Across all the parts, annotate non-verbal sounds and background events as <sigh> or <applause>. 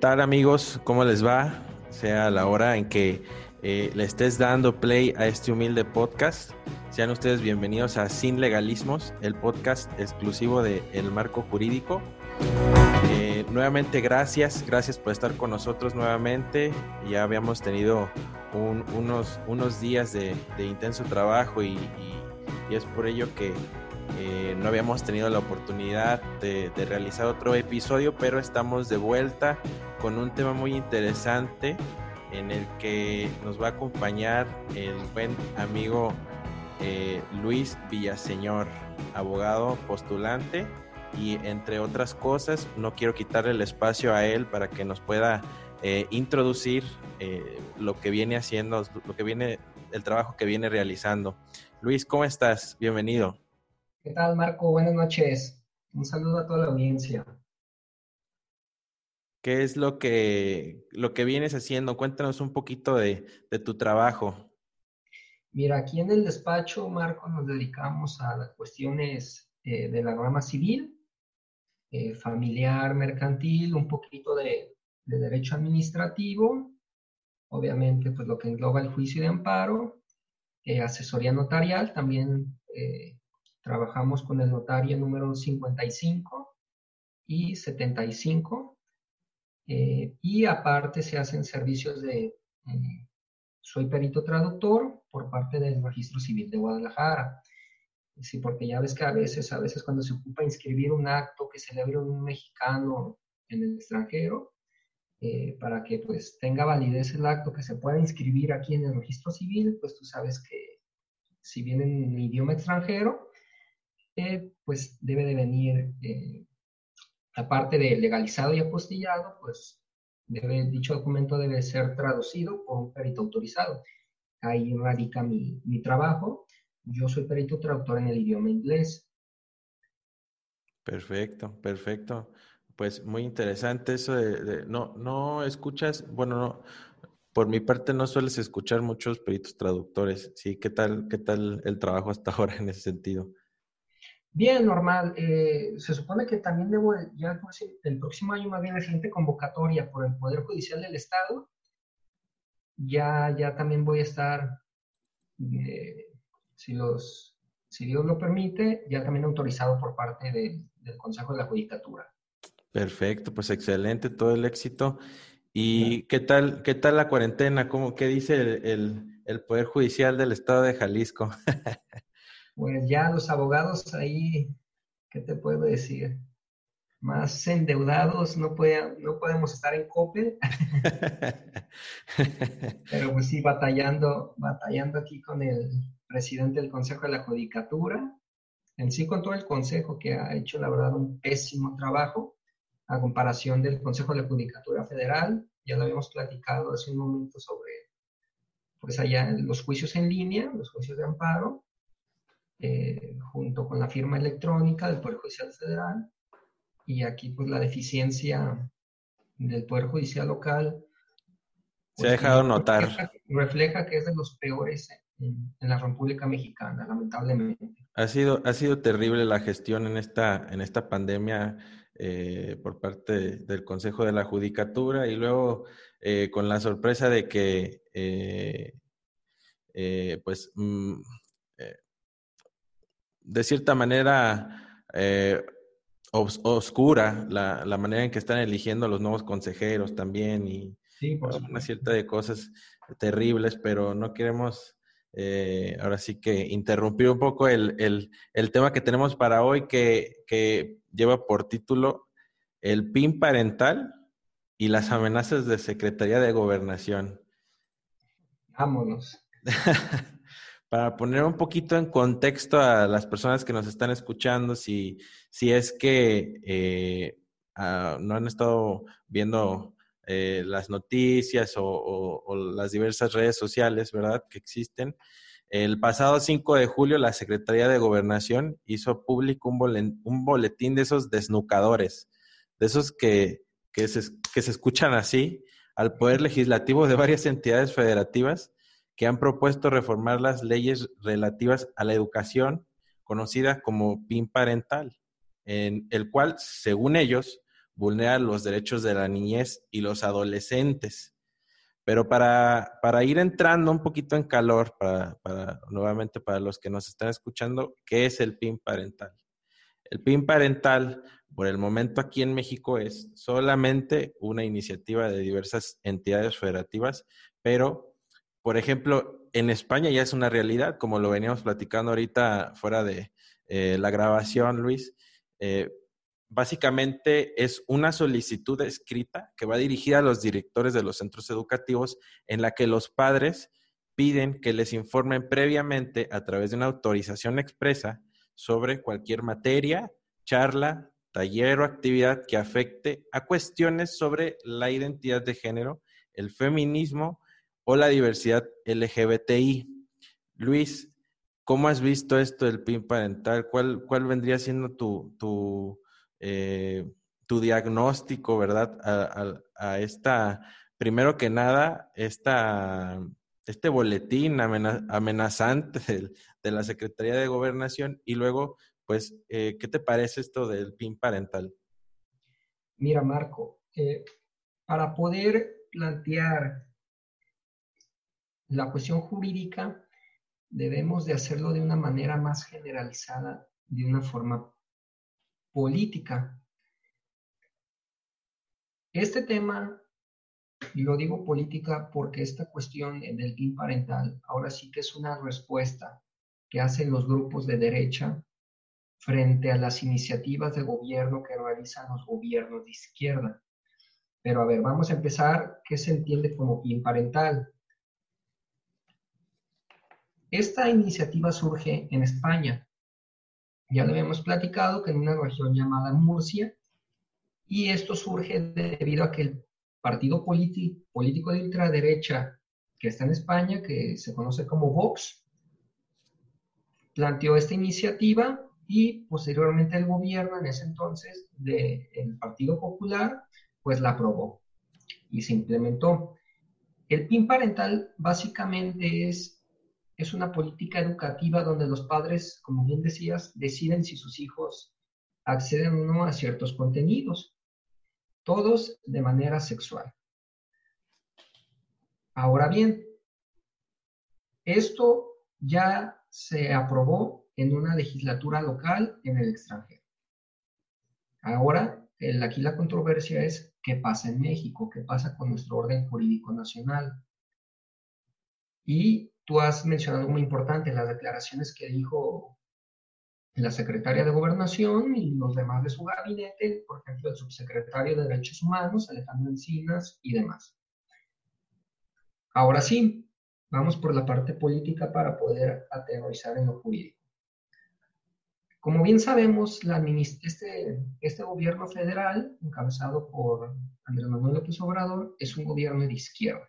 Tal amigos? ¿Cómo les va? Sea la hora en que eh, le estés dando play a este humilde podcast. Sean ustedes bienvenidos a Sin Legalismos, el podcast exclusivo de El Marco Jurídico. Eh, nuevamente gracias, gracias por estar con nosotros nuevamente. Ya habíamos tenido un- unos, unos días de, de intenso trabajo y, y- y es por ello que eh, no habíamos tenido la oportunidad de, realizar otro episodio, pero estamos de vuelta con un tema muy interesante en el que nos va a acompañar el buen amigo eh, Luis Villaseñor, abogado postulante y entre otras cosas, no quiero quitarle el espacio a él para que nos pueda eh, introducir lo que viene haciendo, lo que viene, el trabajo que viene realizando. Luis, ¿cómo estás? Bienvenido. ¿Qué tal, Marco? Buenas noches. Un saludo a toda la audiencia. ¿Qué es lo que, lo que vienes haciendo? Cuéntanos un poquito de, de tu trabajo. Mira, aquí en el despacho, Marco, nos dedicamos a las cuestiones eh, de la rama civil, eh, familiar, mercantil, un poquito de, de derecho administrativo, obviamente, pues lo que engloba el juicio de amparo, eh, asesoría notarial, también eh, trabajamos con el notario número 55 y 75. Eh, y aparte se hacen servicios de, eh, soy perito traductor por parte del Registro Civil de Guadalajara. Sí, porque ya ves que a veces, a veces cuando se ocupa inscribir un acto que celebre un mexicano en el extranjero, eh, para que pues tenga validez el acto que se pueda inscribir aquí en el registro civil, pues tú sabes que si viene en idioma extranjero, pues debe de venir eh, aparte de legalizado y apostillado, pues dicho documento debe ser traducido por un perito autorizado. Ahí radica mi, mi trabajo. Yo soy perito traductor en el idioma inglés. Perfecto, perfecto. Pues muy interesante eso de- no, no escuchas, bueno, no, por mi parte no sueles escuchar muchos peritos traductores. Sí, ¿qué tal, qué tal el trabajo hasta ahora en ese sentido? Bien, normal. Eh, se supone que también debo, de- ya el próximo, el próximo año más bien la siguiente convocatoria por el Poder Judicial del Estado, ya, ya también voy a estar, eh, si, los, si Dios lo permite, ya también autorizado por parte de- del Consejo de la Judicatura. Perfecto, pues excelente, todo el éxito. ¿Y qué tal, qué tal la cuarentena? ¿Cómo, qué dice el, el- el Poder Judicial del Estado de Jalisco? <laughs> Pues ya los abogados ahí, ¿qué te puedo decir? Más endeudados, no, puede- no podemos estar en COPE, <laughs> pero pues sí, batallando, batallando aquí con el presidente del Consejo de la Judicatura, en sí con todo el Consejo que ha hecho, la verdad, un pésimo trabajo a comparación del Consejo de la Judicatura Federal, ya lo habíamos platicado hace un momento sobre, pues allá los juicios en línea, los juicios de amparo, eh, junto con la firma electrónica del Poder Judicial Federal, y aquí pues la deficiencia del Poder Judicial local. Se ha pues, dejado notar. Refleja, refleja que es de los peores en, en la República Mexicana, lamentablemente. Ha sido, ha sido terrible la gestión en esta, en esta pandemia eh, por parte de- del Consejo de la Judicatura y luego eh, con la sorpresa de que, eh, eh, pues, mm, eh, de cierta manera, eh, oscura la, la, manera en que están eligiendo los nuevos consejeros también y una cierta de cosas terribles, pero no queremos eh, ahora sí que interrumpir un poco el, el, el tema que tenemos para hoy que, que, lleva por título el PIN parental y las amenazas de Secretaría de Gobernación. Vámonos. <laughs> para poner un poquito en contexto a las personas que nos están escuchando, si, si es que eh, ah, no han estado viendo eh, las noticias o, las diversas redes sociales, ¿verdad?, que existen. El pasado 5 de julio, la Secretaría de Gobernación hizo público un, un boletín de esos desnucadores, de esos que, que, se, que se escuchan así al Poder Legislativo de varias entidades federativas que han propuesto reformar las leyes relativas a la educación, conocida como PIN parental, en el cual, según ellos, vulnera los derechos de la niñez y los adolescentes. Pero para, para ir entrando un poquito en calor, para, para, nuevamente para los que nos están escuchando, ¿qué es el PIN parental? El PIN parental, por el momento aquí en México, es solamente una iniciativa de diversas entidades federativas, pero por ejemplo, en España ya es una realidad, como lo veníamos platicando ahorita fuera de eh, la grabación, Luis. Eh, básicamente es una solicitud escrita que va dirigida a los directores de los centros educativos en la que los padres piden que les informen previamente a través de una autorización expresa sobre cualquier materia, charla, taller o actividad que afecte a cuestiones sobre la identidad de género, el feminismo, o la diversidad LGBTI. Luis, ¿cómo has visto esto del PIN parental? ¿Cuál, cuál vendría siendo tu, tu, eh, tu diagnóstico, verdad, a, esta, primero que nada, esta, este boletín amenazante de, la Secretaría de Gobernación y luego, pues, eh, ¿qué te parece esto del PIN parental? Mira, Marco, eh, para poder plantear la cuestión jurídica debemos de hacerlo de una manera más generalizada, de una forma política. Este tema, y lo digo política porque esta cuestión del PIN parental ahora sí que es una respuesta que hacen los grupos de derecha frente a las iniciativas de gobierno que realizan los gobiernos de izquierda. Pero a ver, vamos a empezar, ¿qué se entiende como PIN parental? Esta iniciativa surge en España. Ya lo habíamos platicado que en una región llamada Murcia, y esto surge debido a que el partido político de ultraderecha que está en España, que se conoce como Vox, planteó esta iniciativa y posteriormente el gobierno en ese entonces del Partido Popular, pues la aprobó y se implementó. El PIN parental básicamente es es una política educativa donde los padres, como bien decías, deciden si sus hijos acceden o no a ciertos contenidos, todos de manera sexual. Ahora bien, esto ya se aprobó en una legislatura local en el extranjero. Ahora, aquí la controversia es qué pasa en México, qué pasa con nuestro orden jurídico nacional. Y Tú has mencionado algo muy importante, las declaraciones que dijo la secretaria de Gobernación y los demás de su gabinete, por ejemplo, el subsecretario de Derechos Humanos, Alejandro Encinas y demás. Ahora sí, vamos por la parte política para poder aterrorizar en lo jurídico. Como bien sabemos, este, este gobierno federal, encabezado por Andrés Manuel López Obrador, es un gobierno de izquierda.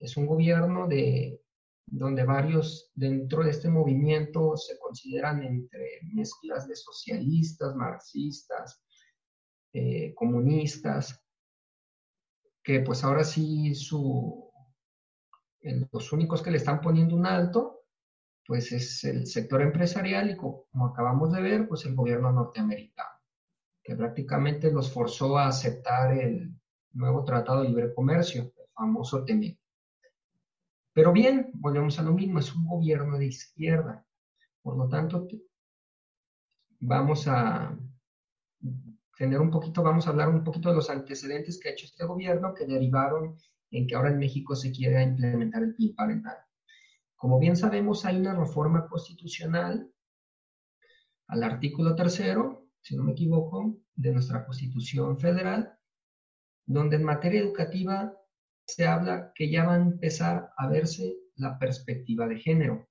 Es un gobierno de donde varios dentro de este movimiento se consideran entre mezclas de socialistas, marxistas, eh, comunistas, que pues ahora sí su, los únicos que le están poniendo un alto, pues es el sector empresarial y como, acabamos de ver, pues el gobierno norteamericano, que prácticamente los forzó a aceptar el nuevo Tratado de Libre Comercio, el famoso TME. Pero bien, volvemos a lo mismo, es un gobierno de izquierda. Por lo tanto, vamos a tener un poquito, vamos a hablar un poquito de los antecedentes que ha hecho este gobierno que derivaron en que ahora en México se quiera implementar el PIB parental. Como bien sabemos, hay una reforma constitucional al artículo tercero, si no me equivoco, de nuestra Constitución Federal, donde en materia educativa se habla que ya va a empezar a verse la perspectiva de género.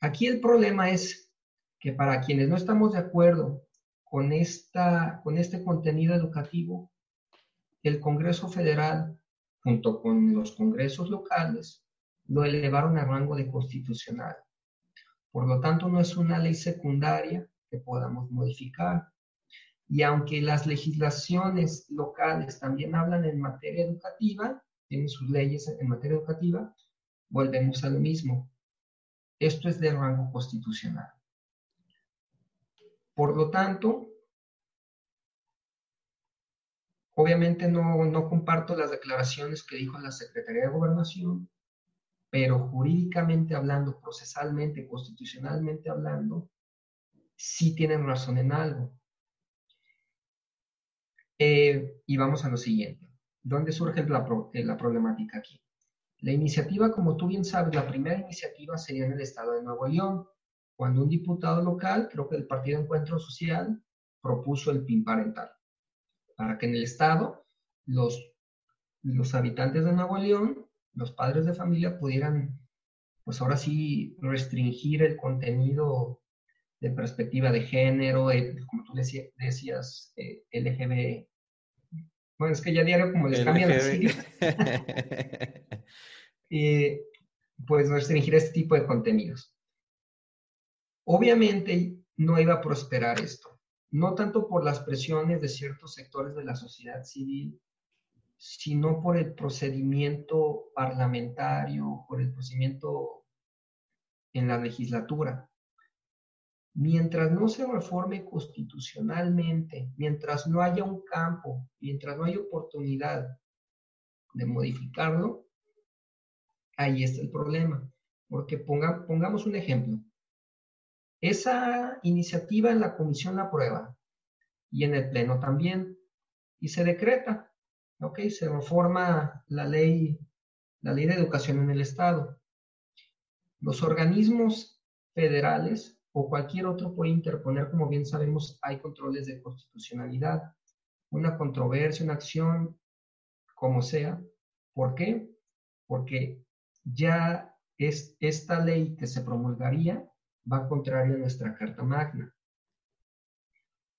Aquí el problema es que para quienes no estamos de acuerdo con, esta, con este contenido educativo, el Congreso Federal, junto con los congresos locales, lo elevaron a rango de constitucional. Por lo tanto, no es una ley secundaria que podamos modificar. Y aunque las legislaciones locales también hablan en materia educativa, tienen sus leyes en materia educativa, volvemos a lo mismo. Esto es de rango constitucional. Por lo tanto, obviamente no, no comparto las declaraciones que dijo la Secretaría de Gobernación, pero jurídicamente hablando, procesalmente, constitucionalmente hablando, sí tienen razón en algo. Eh, y vamos a lo siguiente. ¿Dónde surge la, eh, la problemática aquí? La iniciativa, como tú bien sabes, la primera iniciativa sería en el estado de Nuevo León, cuando un diputado local, creo que del Partido Encuentro Social, propuso el PIN parental, para que en el estado los, los habitantes de Nuevo León, los padres de familia, pudieran, pues ahora sí, restringir el contenido de perspectiva de género, como tú decías, eh, LGB. Bueno, es que ya diario como les cambian las siglas. <laughs> eh, pues restringir este tipo de contenidos. Obviamente no iba a prosperar esto, no tanto por las presiones de ciertos sectores de la sociedad civil, sino por el procedimiento parlamentario, por el procedimiento en la legislatura mientras no se reforme constitucionalmente, mientras no haya un campo, mientras no haya oportunidad de modificarlo, ahí está el problema. Porque pongamos un ejemplo. Esa iniciativa en la comisión la aprueba y en el pleno también, y se decreta, ¿ok? Se reforma la ley, la ley de educación en el Estado. Los organismos federales o cualquier otro puede interponer, como bien sabemos, hay controles de constitucionalidad, una controversia, una acción, como sea. ¿Por qué? Porque ya es esta ley que se promulgaría va contraria a nuestra Carta Magna.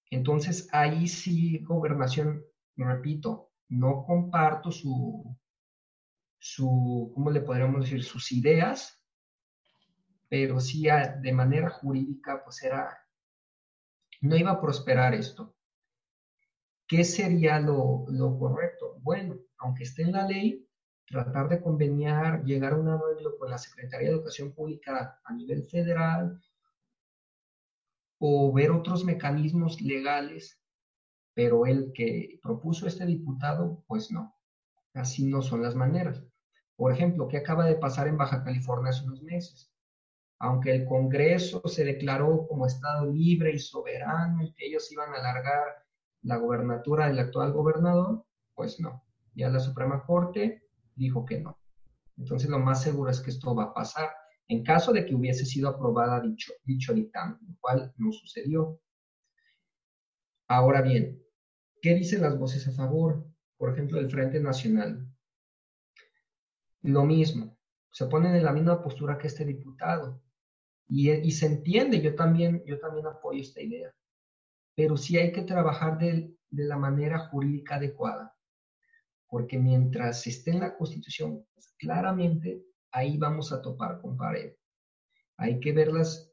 Entonces, ahí sí, gobernación, repito, no comparto su, su, ¿cómo le podríamos decir? Sus ideas, pero sí de manera jurídica, pues era, no iba a prosperar esto. ¿Qué sería lo, lo correcto? Bueno, aunque esté en la ley, tratar de conveniar, llegar a un arreglo con la Secretaría de Educación Pública a nivel federal o ver otros mecanismos legales, pero el que propuso este diputado, pues no, así no son las maneras. Por ejemplo, ¿qué acaba de pasar en Baja California hace unos meses? Aunque el Congreso se declaró como Estado libre y soberano y que ellos iban a alargar la gobernatura del actual gobernador, pues no. Ya la Suprema Corte dijo que no. Entonces lo más seguro es que esto va a pasar en caso de que hubiese sido aprobada dicho, dicho dictamen, lo cual no sucedió. Ahora bien, ¿qué dicen las voces a favor? Por ejemplo, el Frente Nacional. Lo mismo, se ponen en la misma postura que este diputado. Y, se entiende, yo también, yo también apoyo esta idea, pero sí hay que trabajar de, de la manera jurídica adecuada, porque mientras esté en la Constitución, pues, claramente ahí vamos a topar con pared. Hay que ver las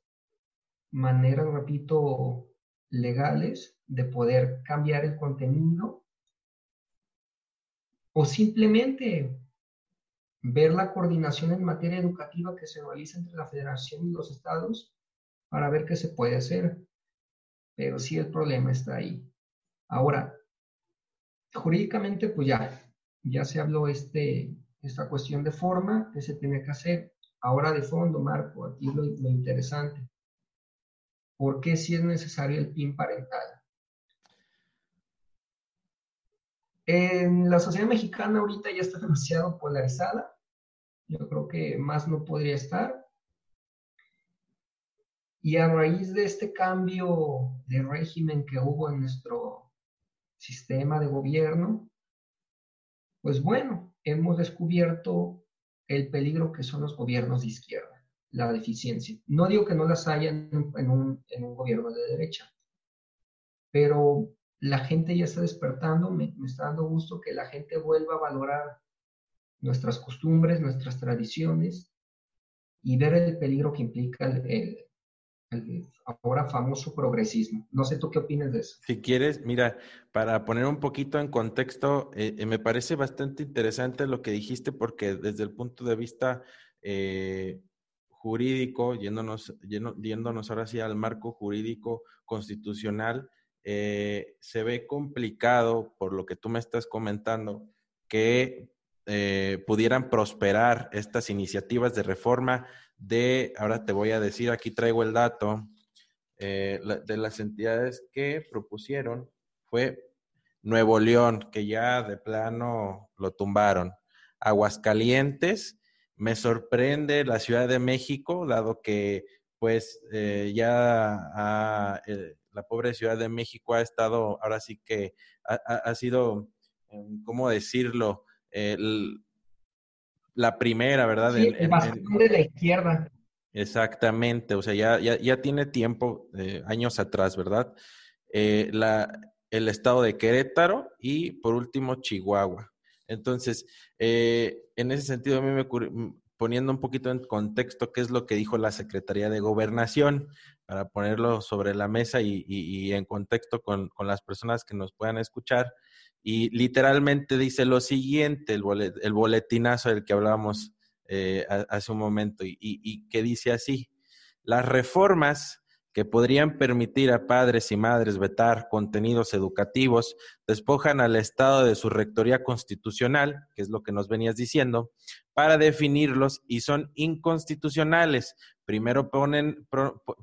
maneras, repito, legales de poder cambiar el contenido o simplemente ver la coordinación en materia educativa que se realiza entre la federación y los estados para ver qué se puede hacer. Pero sí el problema está ahí. Ahora, jurídicamente, pues ya, ya se habló este, esta cuestión de forma que se tiene que hacer. Ahora de fondo, Marco, aquí lo, interesante. ¿Por qué si es necesario el PIN parental? En la sociedad mexicana ahorita ya está demasiado polarizada. Yo creo que más no podría estar. Y a raíz de este cambio de régimen que hubo en nuestro sistema de gobierno, pues bueno, hemos descubierto el peligro que son los gobiernos de izquierda, la deficiencia. No digo que no las haya en un, gobierno de derecha, pero la gente ya está despertando, me, me, está dando gusto que la gente vuelva a valorar nuestras costumbres, nuestras tradiciones y ver el peligro que implica el, ahora famoso progresismo. No sé tú qué opinas de eso. Si quieres, mira, para poner un poquito en contexto, eh, eh, me parece bastante interesante lo que dijiste porque desde el punto de vista eh, jurídico, yéndonos, yéndonos ahora sí al marco jurídico constitucional, se ve complicado, por lo que tú me estás comentando, que pudieran prosperar estas iniciativas de reforma de, ahora te voy a decir, aquí traigo el dato, eh, de las entidades que propusieron fue Nuevo León, que ya de plano lo tumbaron. Aguascalientes, me sorprende la Ciudad de México, dado que pues eh, ya eh, la pobre Ciudad de México ha estado, ahora sí que ha, sido, ¿cómo decirlo? La primera, ¿verdad? Sí, de la izquierda. Exactamente, o sea, ya, ya, tiene tiempo, eh, años atrás, ¿verdad? Eh, la, el estado de Querétaro y por último Chihuahua. Entonces, eh, en ese sentido, a mí me poniendo un poquito en contexto qué es lo que dijo la Secretaría de Gobernación, para ponerlo sobre la mesa y, en contexto con, las personas que nos puedan escuchar. Y literalmente dice lo siguiente, el, boletinazo del que hablábamos eh, hace un momento, y, y que dice así, las reformas que podrían permitir a padres y madres vetar contenidos educativos, despojan al Estado de su rectoría constitucional, que es lo que nos venías diciendo, para definirlos y son inconstitucionales, primero ponen,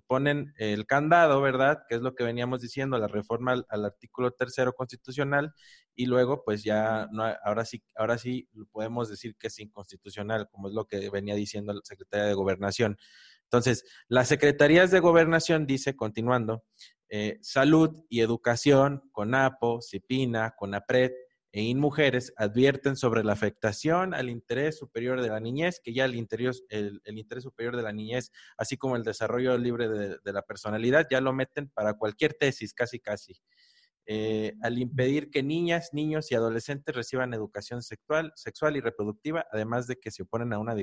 ponen el candado, ¿verdad? Que es lo que veníamos diciendo, la reforma al, artículo tercero constitucional, y luego, pues ya, no, ahora sí, ahora sí podemos decir que es inconstitucional, como es lo que venía diciendo la Secretaría de Gobernación. Entonces, las secretarías de Gobernación, dice, continuando, eh, salud y educación, CONAPO, CIPINA, CONAPRED, e INMUJERES advierten sobre la afectación al interés superior de la niñez, que ya el, el, interés superior de la niñez, así como el desarrollo libre de, la personalidad, ya lo meten para cualquier tesis, casi casi. Eh, al impedir que niñas, niños y adolescentes reciban educación sexual, sexual y reproductiva, además de que se oponen a una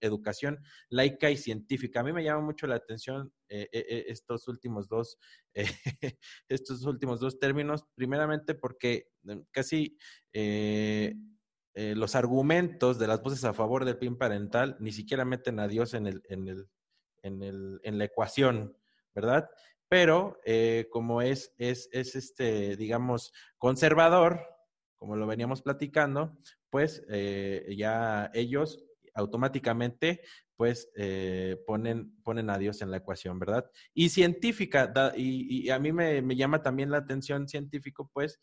educación laica y científica. A mí me llama mucho la atención eh, eh, estos últimos dos, <laughs> estos últimos dos términos, primeramente porque casi los argumentos de las voces a favor del PIN parental ni siquiera meten a Dios en, el, en, el, en, el, en la ecuación, ¿verdad? Pero eh, como es, es, es, este, digamos, conservador, como lo veníamos platicando, pues eh, ya ellos automáticamente pues eh, ponen, ponen a Dios en la ecuación, ¿verdad? Y científica, y, a mí me, me, llama también la atención científico, pues,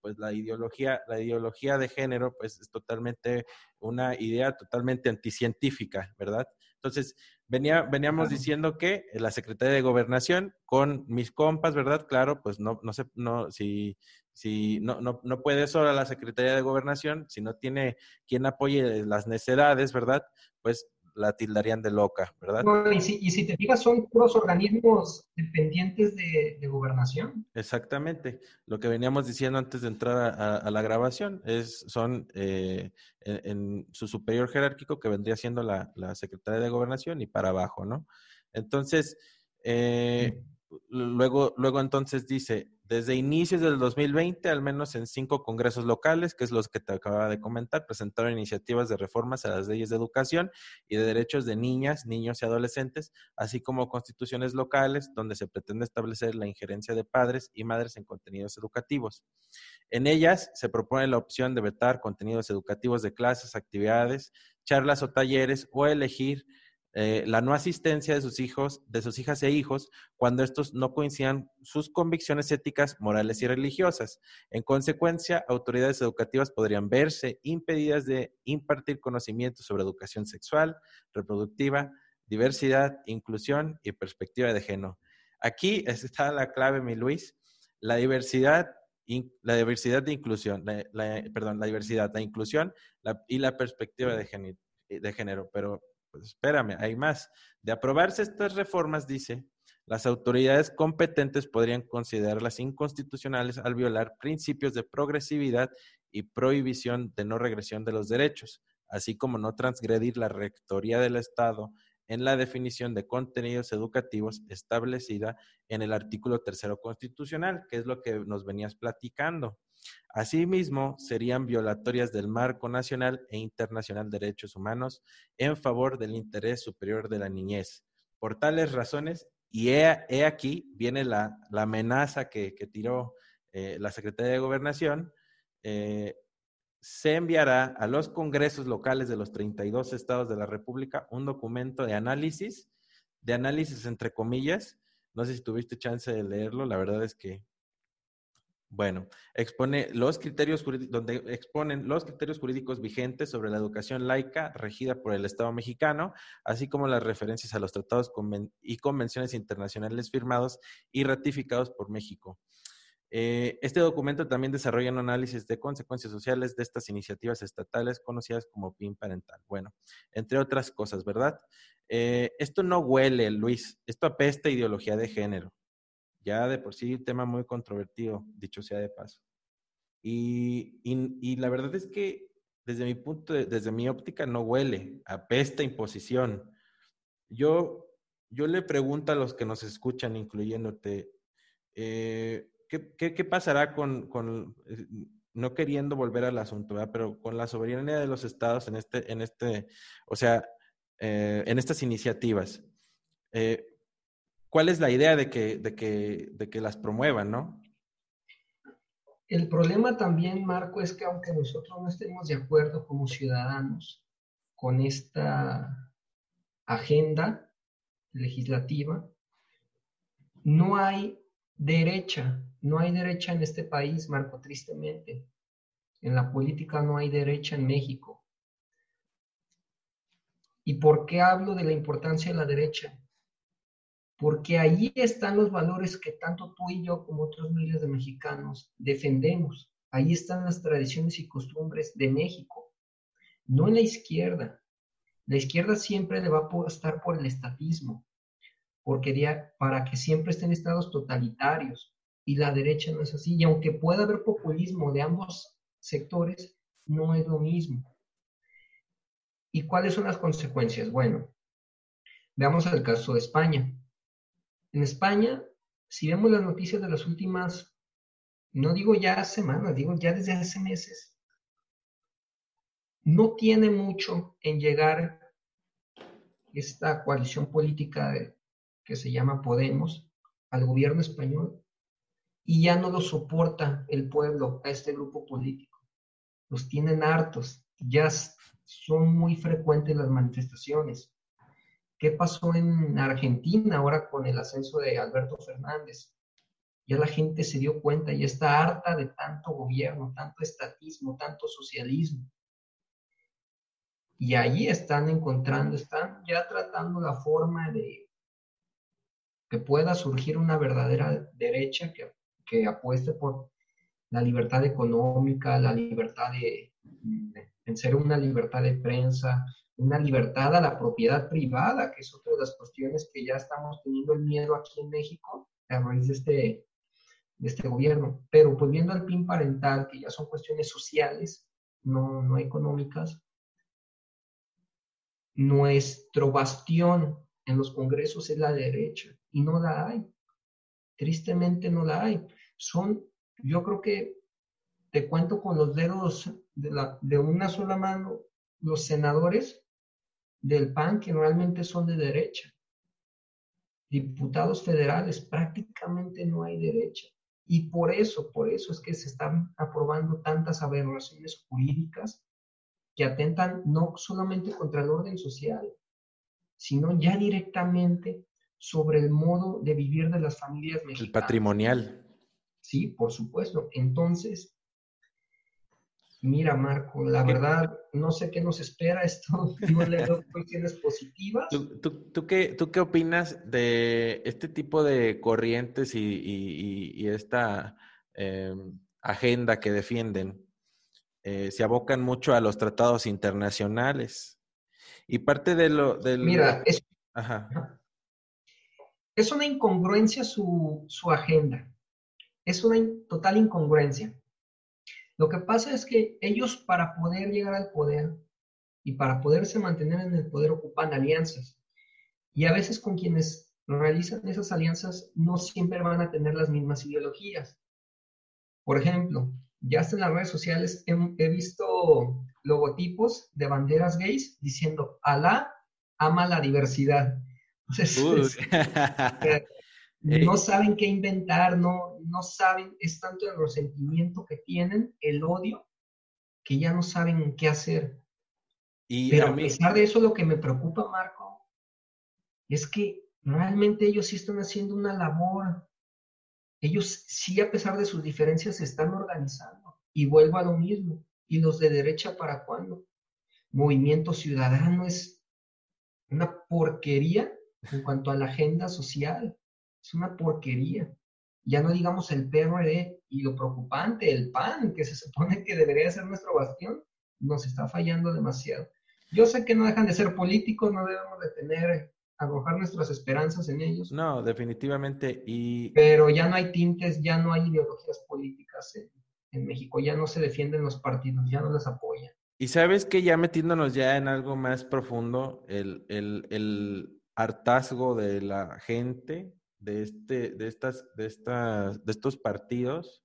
pues la ideología, la ideología de género, pues es totalmente una idea totalmente anticientífica, ¿verdad? Entonces, venía, veníamos diciendo que la Secretaría de Gobernación, con mis compas, ¿verdad? Claro, pues no, no sé, no, si, si no, no, no puede sola la Secretaría de Gobernación, si no tiene quien apoye las necedades, ¿verdad? Pues la tildarían de loca, ¿verdad? y, si, te fijas, son puros organismos dependientes de, gobernación. Exactamente. Lo que veníamos diciendo antes de entrar a, la grabación es son eh, en, su superior jerárquico que vendría siendo la, la, Secretaría de Gobernación y para abajo, ¿no? Entonces, eh, luego, luego entonces dice, desde inicios del 2020, al menos en cinco congresos locales, que es los que te acababa de comentar, presentaron iniciativas de reformas a las leyes de educación y de derechos de niñas, niños y adolescentes, así como constituciones locales, donde se pretende establecer la injerencia de padres y madres en contenidos educativos. En ellas se propone la opción de vetar contenidos educativos de clases, actividades, charlas o talleres o elegir eh, la no asistencia de sus hijos, de sus hijas e hijos, cuando estos no coincidan sus convicciones éticas, morales y religiosas. En consecuencia, autoridades educativas podrían verse impedidas de impartir conocimientos sobre educación sexual, reproductiva, diversidad, inclusión y perspectiva de género. Aquí está la clave, mi Luis. La diversidad, la diversidad de inclusión, perdón, la diversidad, la inclusión y la perspectiva de género, de género. Pero, pues espérame, hay más. De aprobarse estas reformas, dice, las autoridades competentes podrían considerarlas inconstitucionales al violar principios de progresividad y prohibición de no regresión de los derechos, así como no transgredir la rectoría del Estado en la definición de contenidos educativos establecida en el artículo tercero constitucional, que es lo que nos venías platicando. Asimismo, serían violatorias del marco nacional e internacional de derechos humanos en favor del interés superior de la niñez. Por tales razones, y he, aquí viene la, amenaza que, tiró eh, la Secretaría de Gobernación, eh, se enviará a los congresos locales de los 32 estados de la República un documento de análisis, de análisis entre comillas. No sé si tuviste chance de leerlo, la verdad es que, bueno, expone los criterios donde exponen los criterios jurídicos vigentes sobre la educación laica regida por el Estado mexicano, así como las referencias a los tratados y convenciones internacionales firmados y ratificados por México. Eh, este documento también desarrolla un análisis de consecuencias sociales de estas iniciativas estatales conocidas como PIN parental. Bueno, entre otras cosas, ¿verdad? Eh, esto no huele, Luis, esto apesta ideología de género. Ya de por sí, tema muy controvertido, dicho sea de paso. Y, y, la verdad es que desde mi punto, desde mi óptica, no huele, apesta imposición. Yo, yo le pregunto a los que nos escuchan, incluyéndote, eh, ¿qué, pasará con, eh, no queriendo volver al asunto, pero con la soberanía de los estados en este, en este, o sea, eh, en estas iniciativas? Eh, ¿Cuál es la idea de que, de que, de que las promuevan, no? El problema también, Marco, es que aunque nosotros no estemos de acuerdo como ciudadanos con esta agenda legislativa, no hay derecha no hay derecha en este país, Marco, tristemente. En la política no hay derecha en México. ¿Y por qué hablo de la importancia de la derecha? Porque ahí están los valores que tanto tú y yo como otros miles de mexicanos defendemos. Ahí están las tradiciones y costumbres de México, no en la izquierda. La izquierda siempre le va a estar por el estatismo, porque para que siempre estén estados totalitarios, y la derecha no es así. Y aunque pueda haber populismo de ambos sectores, no es lo mismo. ¿Y cuáles son las consecuencias? Bueno, veamos el caso de España. En España, si vemos las noticias de las últimas, no digo ya semanas, digo ya desde hace meses, no tiene mucho en llegar esta coalición política que se llama Podemos al gobierno español y ya no lo soporta el pueblo a este grupo político. Los tienen hartos, ya son muy frecuentes las manifestaciones. ¿Qué pasó en Argentina ahora con el ascenso de Alberto Fernández? Ya la gente se dio cuenta, y está harta de tanto gobierno, tanto estatismo, tanto socialismo. Y ahí están encontrando, están ya tratando la forma de que pueda surgir una verdadera derecha que que apueste por la libertad económica, la libertad de, en ser una libertad de prensa, una libertad a la propiedad privada, que es otra de las cuestiones que ya estamos teniendo el miedo aquí en México a raíz de este, de este gobierno. Pero pues viendo al PIN parental, que ya son cuestiones sociales, no, no económicas, nuestro bastión en los congresos es la derecha y no la hay. Tristemente no la hay son, yo creo que te cuento con los dedos de, la, de una sola mano los senadores del PAN que normalmente son de derecha. Diputados federales, prácticamente no hay derecha. Y por eso, por eso es que se están aprobando tantas aberraciones jurídicas que atentan no solamente contra el orden social, sino ya directamente sobre el modo de vivir de las familias mexicanas. El patrimonial. Sí, por supuesto. Entonces, mira, Marco, la verdad, no sé qué nos espera esto, <laughs> no le veo cuestiones positivas. ¿Tú, qué, ¿Tú qué opinas de este tipo de corrientes y, esta em, agenda que defienden? Eh, se abocan mucho a los tratados internacionales. Y parte de lo... Del... Mira, es, es una incongruencia su, su agenda. Es una total incongruencia. Lo que pasa es que ellos para poder llegar al poder y para poderse mantener en el poder ocupan alianzas. Y a veces con quienes realizan esas alianzas no siempre van a tener las mismas ideologías. Por ejemplo, ya hasta en las redes sociales he, visto logotipos de banderas gays diciendo Alá ama la diversidad. <laughs> Entonces, no saben qué inventar, no, no saben, es tanto el resentimiento que tienen, el odio, que ya no saben qué hacer. Y Pero a, pesar de eso, lo que me preocupa, Marco, es que realmente ellos sí están haciendo una labor. Ellos sí, a pesar de sus diferencias, se están organizando. Y vuelvo a lo mismo. ¿Y los de derecha para cuándo? Movimiento Ciudadano es una porquería en cuanto a la agenda social. Es una porquería. Ya no digamos el PRD y lo preocupante, el PAN, que se supone que debería ser nuestro bastión, nos está fallando demasiado. Yo sé que no dejan de ser políticos, no debemos de tener, arrojar nuestras esperanzas en ellos. No, definitivamente. Y... Pero ya no hay tintes, ya no hay ideologías políticas en, en México, ya no se defienden los partidos, ya no les apoyan. Y sabes que ya metiéndonos ya en algo más profundo, el, el, el hartazgo de la gente de, este, de, estas, de, estas, de estos partidos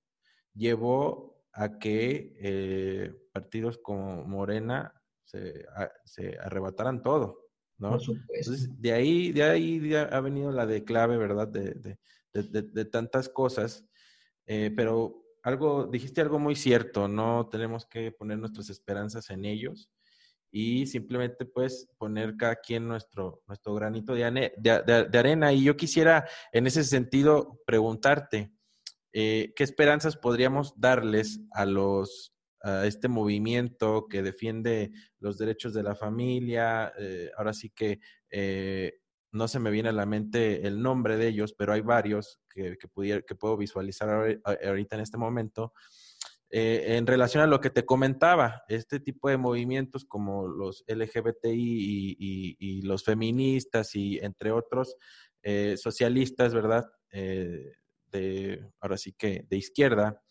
llevó a que eh, partidos como Morena se, se, arrebataran todo, ¿no? Entonces, de ahí, de ahí ha venido la declave, ¿verdad? De, de, de tantas cosas, eh, pero algo, dijiste algo muy cierto, no tenemos que poner nuestras esperanzas en ellos, y simplemente pues poner cada quien nuestro, nuestro granito de, arena. Y yo quisiera en ese sentido preguntarte, eh, ¿qué esperanzas podríamos darles a los a este movimiento que defiende los derechos de la familia? Eh, ahora sí que eh, no se me viene a la mente el nombre de ellos, pero hay varios que, que, pudiera, que puedo visualizar ahorita en este momento. Eh, en relación a lo que te comentaba, este tipo de movimientos como los LGBTI y, los feministas y entre otros eh, socialistas, ¿verdad? Eh, de, ahora sí que de izquierda,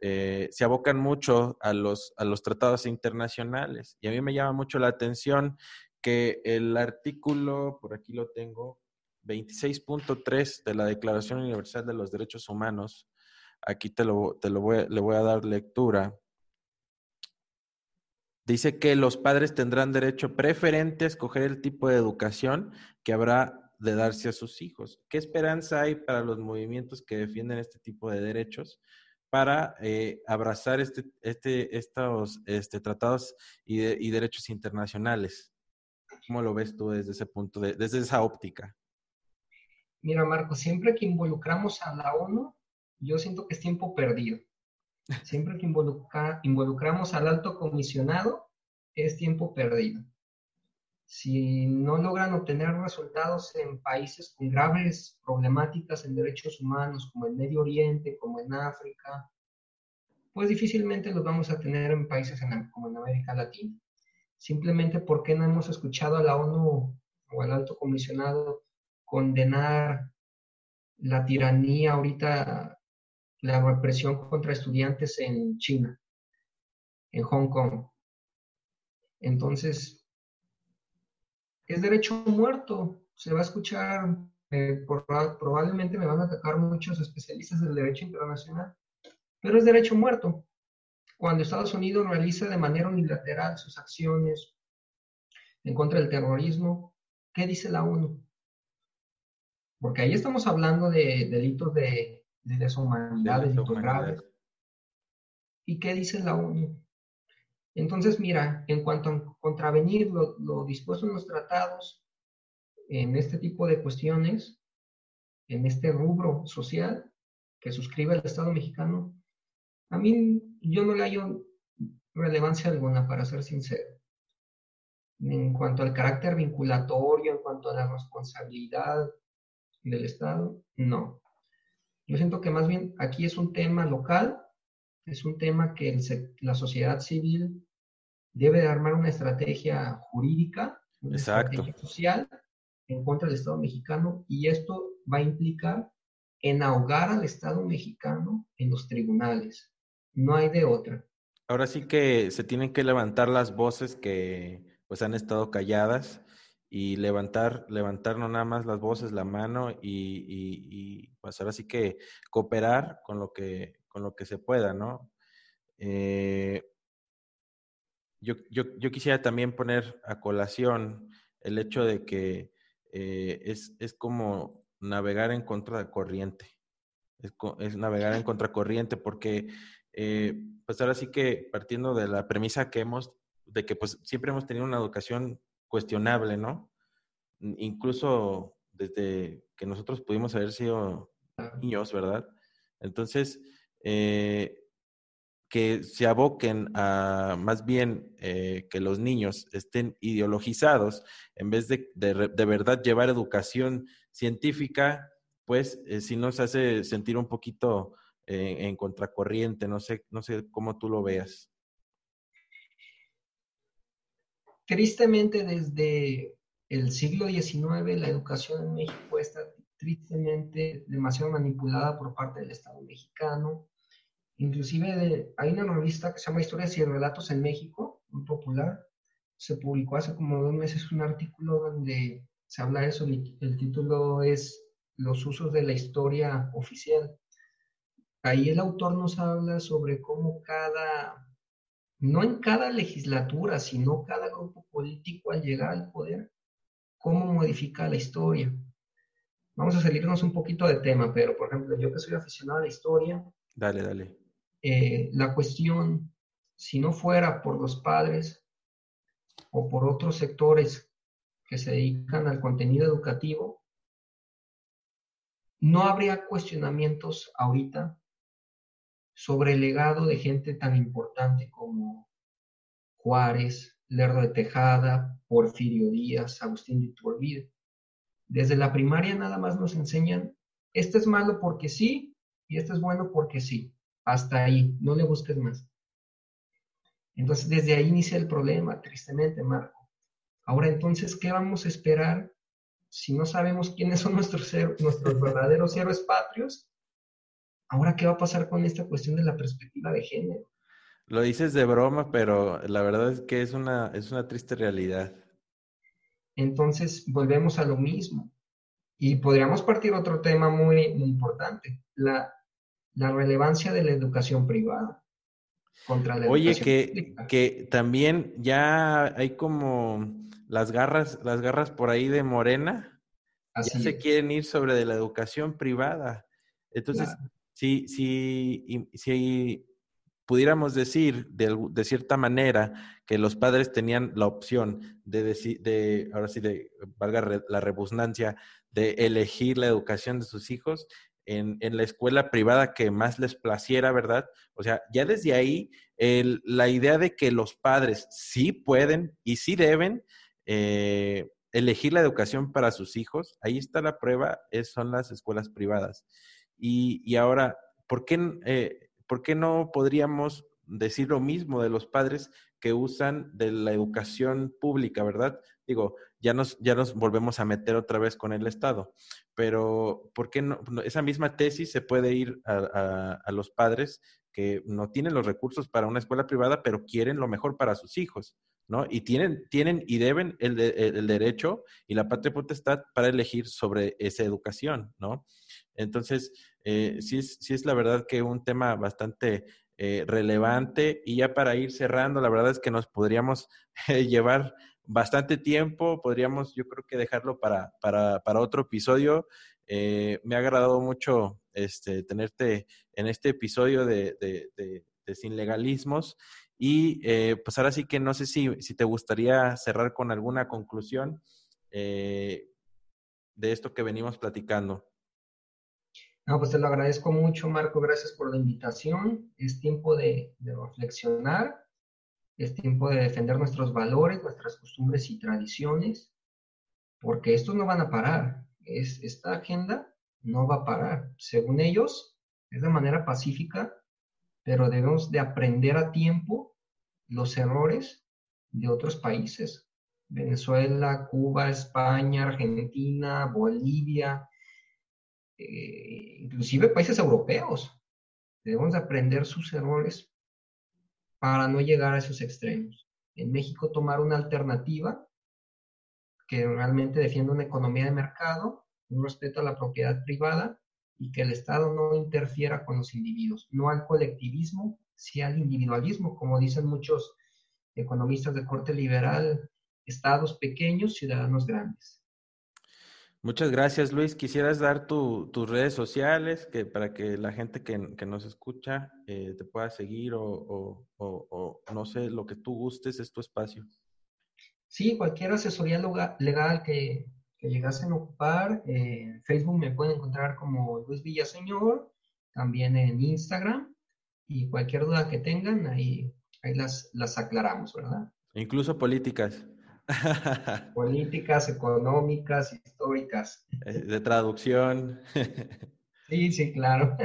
se abocan mucho a los, a los tratados internacionales. Y a mí me llama mucho la atención que el artículo, por aquí lo tengo, 26.3 de la Declaración Universal de los Derechos Humanos, Aquí te lo, te lo voy, le voy a dar lectura. Dice que los padres tendrán derecho preferente a escoger el tipo de educación que habrá de darse a sus hijos. ¿Qué esperanza hay para los movimientos que defienden este tipo de derechos para eh, abrazar este, este, estos este, tratados y, y, derechos internacionales? ¿Cómo lo ves tú desde ese punto, de, desde esa óptica? Mira, Marco, siempre que involucramos a la ONU, yo siento que es tiempo perdido. Siempre que involucramos al alto comisionado, es tiempo perdido. Si no logran obtener resultados en países con graves problemáticas en derechos humanos, como en Medio Oriente, como en África, pues difícilmente los vamos a tener en países como en América Latina. Simplemente porque no hemos escuchado a la ONU o al alto comisionado condenar la tiranía ahorita la represión contra estudiantes en China, en Hong Kong. Entonces, es derecho muerto. Se va a escuchar, eh, probablemente me van a atacar muchos especialistas del derecho internacional, pero es derecho muerto. Cuando Estados Unidos realiza de manera unilateral sus acciones en contra del terrorismo, ¿qué dice la ONU? Porque ahí estamos hablando de delitos de de deshumanidades graves. ¿Y qué dice la ONU? Entonces, mira, en cuanto a contravenir lo, dispuesto en los tratados, en este tipo de cuestiones, en este rubro social que suscribe el Estado mexicano, a mí yo no le hallo relevancia alguna, para ser sincero. En cuanto al carácter vinculatorio, en cuanto a la responsabilidad del Estado, no. Yo siento que más bien aquí es un tema local, es un tema que la sociedad civil debe de armar una estrategia jurídica, una estrategia social en contra del Estado mexicano y esto va a implicar en ahogar al Estado mexicano en los tribunales. No hay de otra. Ahora sí que se tienen que levantar las voces que pues han estado calladas y levantar, levantar no nada más las voces, la mano y, y, pues ahora sí que cooperar con lo que, con lo que se pueda, ¿no? Eh, yo, yo, yo, quisiera también poner a colación el hecho de que eh, es, es, como navegar en contra de corriente. Es, es navegar en contracorriente porque, eh, pues ahora sí que partiendo de la premisa que hemos, de que pues siempre hemos tenido una educación cuestionable, ¿no? Incluso desde que nosotros pudimos haber sido niños, ¿verdad? Entonces, eh, que se aboquen a más bien eh, que los niños estén ideologizados en vez de de, verdad llevar educación científica, pues eh, sí nos hace sentir un poquito en contracorriente. No sé, no sé cómo tú lo veas. Tristemente, desde el siglo XIX, la educación en México está tristemente demasiado manipulada por parte del Estado mexicano. Inclusive hay una revista que se llama Historias y Relatos en México, muy popular. Se publicó hace como dos meses un artículo donde se habla de eso. El título es Los usos de la historia oficial. Ahí el autor nos habla sobre cómo cada no en cada legislatura, sino cada grupo político al llegar al poder, cómo modifica la historia. Vamos a salirnos un poquito de tema, pero por ejemplo, yo que soy aficionado a la historia, dale, dale. Eh, la cuestión, si no fuera por los padres o por otros sectores que se dedican al contenido educativo, no habría cuestionamientos ahorita sobre el legado de gente tan importante como Juárez, Lerdo de Tejada, Porfirio Díaz, Agustín de Iturbide. Desde la primaria nada más nos enseñan, este es malo porque sí y este es bueno porque sí. Hasta ahí, no le busques más. Entonces, desde ahí inicia el problema, tristemente, Marco. Ahora, entonces, ¿qué vamos a esperar si no sabemos quiénes son nuestros, nuestros <laughs> verdaderos héroes patrios Ahora, ¿qué va a pasar con esta cuestión de la perspectiva de género? Lo dices de broma, pero la verdad es que es una, es una triste realidad. Entonces, volvemos a lo mismo. Y podríamos partir otro tema muy, importante, la, relevancia de la educación privada contra la Oye, educación que, que también ya hay como las garras, las garras por ahí de Morena, Así ya se quieren ir sobre de la educación privada. Entonces, si, si, si pudiéramos decir de, de, cierta manera que los padres tenían la opción de, decir, de ahora sí, de, valga la rebusnancia, de elegir la educación de sus hijos en, en, la escuela privada que más les placiera, ¿verdad? O sea, ya desde ahí, el, la idea de que los padres sí pueden y sí deben eh, elegir la educación para sus hijos, ahí está la prueba, son las escuelas privadas. Y, ahora, ¿por qué, eh, ¿por qué no podríamos decir lo mismo de los padres que usan de la educación pública, verdad? Digo, ya nos, ya nos volvemos a meter otra vez con el Estado, pero ¿por qué no? Esa misma tesis se puede ir a, los padres que no tienen los recursos para una escuela privada, pero quieren lo mejor para sus hijos, ¿no? Y tienen, tienen y deben el, el derecho y la patria potestad para elegir sobre esa educación, ¿no? Entonces, eh, sí, es, sí es la verdad que un tema bastante eh, relevante y ya para ir cerrando, la verdad es que nos podríamos eh, <laughs> llevar bastante tiempo, podríamos yo creo que dejarlo para, para, para otro episodio. me ha agradado mucho este, tenerte en este episodio de, de, de, Sin Legalismos y pues ahora sí que no sé si, si te gustaría cerrar con alguna conclusión de esto que venimos platicando. No, pues te lo agradezco mucho, Marco. Gracias por la invitación. Es tiempo de, reflexionar, es tiempo de defender nuestros valores, nuestras costumbres y tradiciones, porque estos no van a parar. Es, esta agenda no va a parar. Según ellos, es de manera pacífica, pero debemos de aprender a tiempo los errores de otros países. Venezuela, Cuba, España, Argentina, Bolivia, eh, inclusive países europeos. Debemos aprender sus errores para no llegar a esos extremos. En México tomar una alternativa que realmente defienda una economía de mercado, un respeto a la propiedad privada y que el Estado no interfiera con los individuos, no al colectivismo, sí al individualismo, como dicen muchos economistas de corte liberal, estados pequeños, ciudadanos grandes. Muchas gracias, Luis. ¿Quisieras dar tus redes sociales que, para que la gente que, nos escucha eh, te pueda seguir o, no sé, lo que tú gustes es tu espacio? Sí, cualquier asesoría legal que, que llegasen a ocupar, en Facebook me pueden encontrar como Luis Villaseñor, también en Instagram, y cualquier duda que tengan, ahí, ahí las, las aclaramos, ¿verdad? Incluso políticas. Políticas, económicas, históricas. Eh, de traducción. Sí, sí, claro.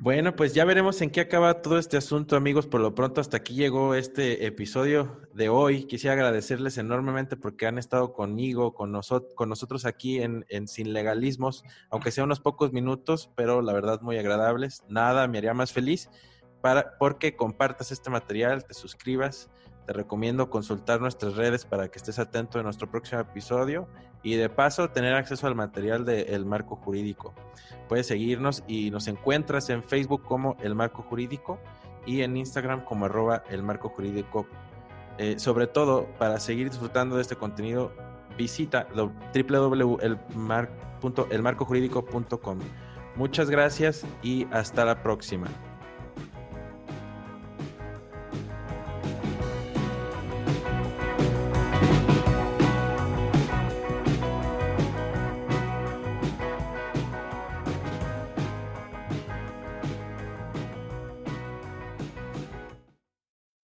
Bueno, pues ya veremos en qué acaba todo este asunto, amigos. Por lo pronto, hasta aquí llegó este episodio de hoy. Quisiera agradecerles enormemente porque han estado conmigo, con, con nosotros aquí en, en, Sin Legalismos, aunque sea unos pocos minutos, pero la verdad muy agradables. Nada me haría más feliz para, porque compartas este material, te suscribas te recomiendo consultar nuestras redes para que estés atento en nuestro próximo episodio y de paso tener acceso al material del marco jurídico. Puedes seguirnos y nos encuentras en Facebook como El Marco Jurídico y en Instagram como arroba el marco jurídico. Eh, sobre todo, para seguir disfrutando de este contenido, visita www.elmarcojurídico.com. Muchas gracias y hasta la próxima.